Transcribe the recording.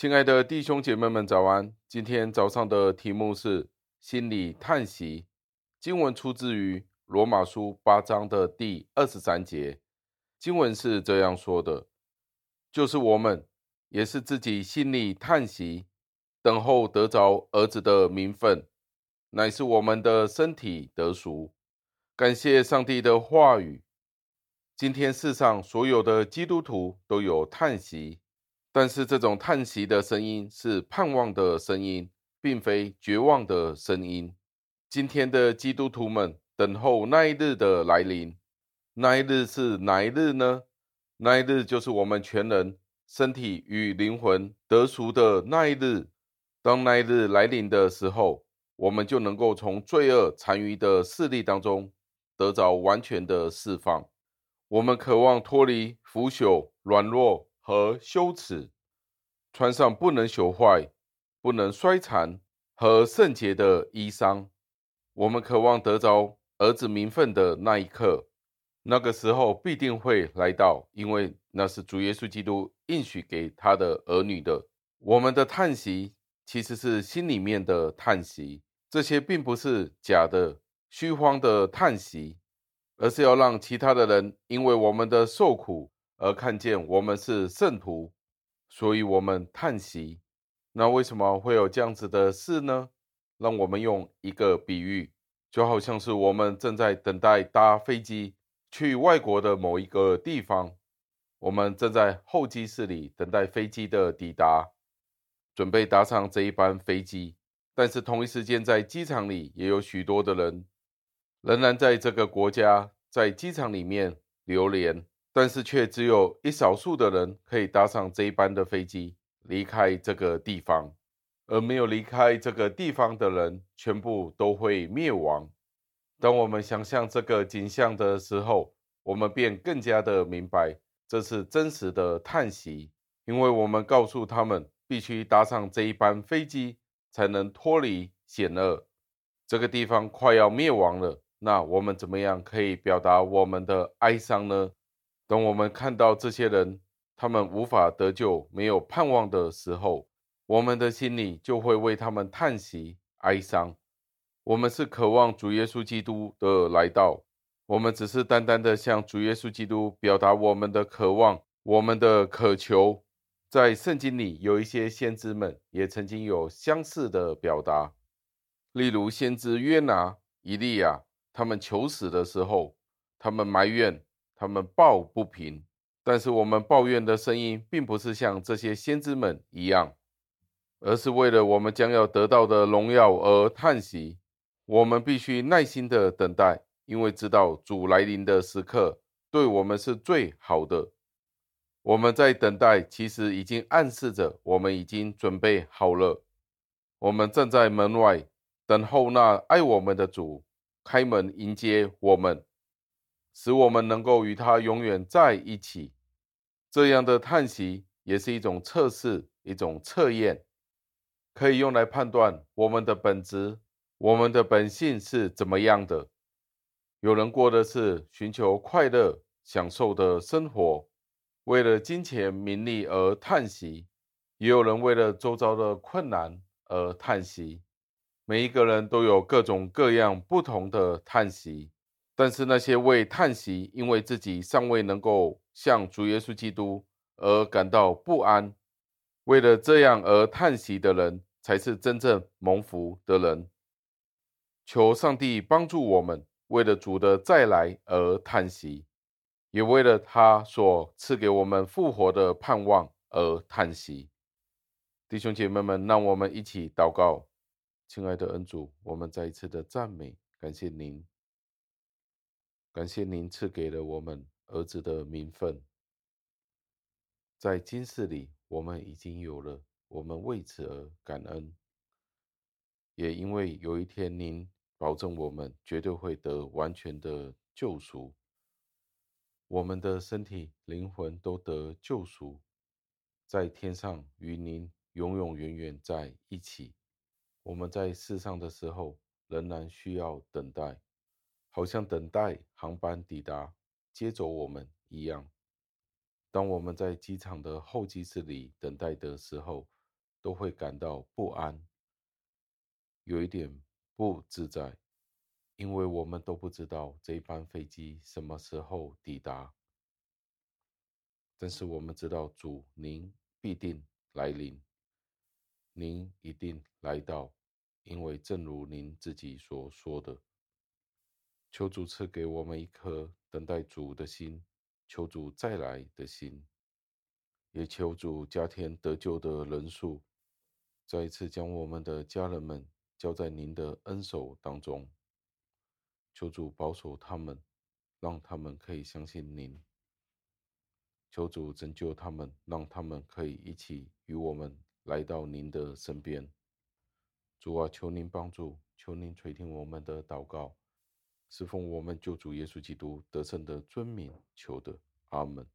亲爱的弟兄姐妹们，早安！今天早上的题目是心里叹息。经文出自于罗马书八章的第二十三节。经文是这样说的：就是我们也是自己心里叹息，等候得着儿子的名分，乃是我们的身体得赎。感谢上帝的话语。今天世上所有的基督徒都有叹息。但是这种叹息的声音是盼望的声音，并非绝望的声音。今天的基督徒们等候那一日的来临，那一日是哪一日呢？那一日就是我们全人身体与灵魂得赎的那一日。当那一日来临的时候，我们就能够从罪恶残余的势力当中得着完全的释放。我们渴望脱离腐朽、软弱。和羞耻，穿上不能朽坏、不能衰残和圣洁的衣裳。我们渴望得着儿子名分的那一刻，那个时候必定会来到，因为那是主耶稣基督应许给他的儿女的。我们的叹息其实是心里面的叹息，这些并不是假的、虚谎的叹息，而是要让其他的人因为我们的受苦。而看见我们是圣徒，所以我们叹息。那为什么会有这样子的事呢？让我们用一个比喻，就好像是我们正在等待搭飞机去外国的某一个地方，我们正在候机室里等待飞机的抵达，准备搭上这一班飞机。但是同一时间，在机场里也有许多的人，仍然在这个国家在机场里面流连。但是却只有一少数的人可以搭上这一班的飞机离开这个地方，而没有离开这个地方的人全部都会灭亡。当我们想象这个景象的时候，我们便更加的明白这是真实的叹息，因为我们告诉他们必须搭上这一班飞机才能脱离险恶。这个地方快要灭亡了，那我们怎么样可以表达我们的哀伤呢？等我们看到这些人，他们无法得救、没有盼望的时候，我们的心里就会为他们叹息、哀伤。我们是渴望主耶稣基督的来到，我们只是单单的向主耶稣基督表达我们的渴望、我们的渴求。在圣经里，有一些先知们也曾经有相似的表达，例如先知约拿、以利亚，他们求死的时候，他们埋怨。他们抱不平，但是我们抱怨的声音，并不是像这些先知们一样，而是为了我们将要得到的荣耀而叹息。我们必须耐心的等待，因为知道主来临的时刻对我们是最好的。我们在等待，其实已经暗示着我们已经准备好了。我们站在门外，等候那爱我们的主开门迎接我们。使我们能够与他永远在一起，这样的叹息也是一种测试，一种测验，可以用来判断我们的本质、我们的本性是怎么样的。有人过的是寻求快乐、享受的生活，为了金钱、名利而叹息；也有人为了周遭的困难而叹息。每一个人都有各种各样不同的叹息。但是那些为叹息，因为自己尚未能够向主耶稣基督而感到不安，为了这样而叹息的人，才是真正蒙福的人。求上帝帮助我们，为了主的再来而叹息，也为了他所赐给我们复活的盼望而叹息。弟兄姐妹们，让我们一起祷告。亲爱的恩主，我们再一次的赞美，感谢您。感谢您赐给了我们儿子的名分，在今世里我们已经有了，我们为此而感恩。也因为有一天您保证我们绝对会得完全的救赎，我们的身体、灵魂都得救赎，在天上与您永永远远在一起。我们在世上的时候仍然需要等待。好像等待航班抵达接走我们一样。当我们在机场的候机室里等待的时候，都会感到不安，有一点不自在，因为我们都不知道这班飞机什么时候抵达。但是我们知道主您必定来临，您一定来到，因为正如您自己所说的，求主赐给我们一颗等待主的心，求主再来的心，也求主加添得救的人数。再一次将我们的家人们交在您的恩手当中，求主保守他们，让他们可以相信您。求主拯救他们，让他们可以一起与我们来到您的身边。主啊，求您帮助，求您垂听我们的祷告，是奉我们救主耶稣基督得胜的尊名求的，阿门。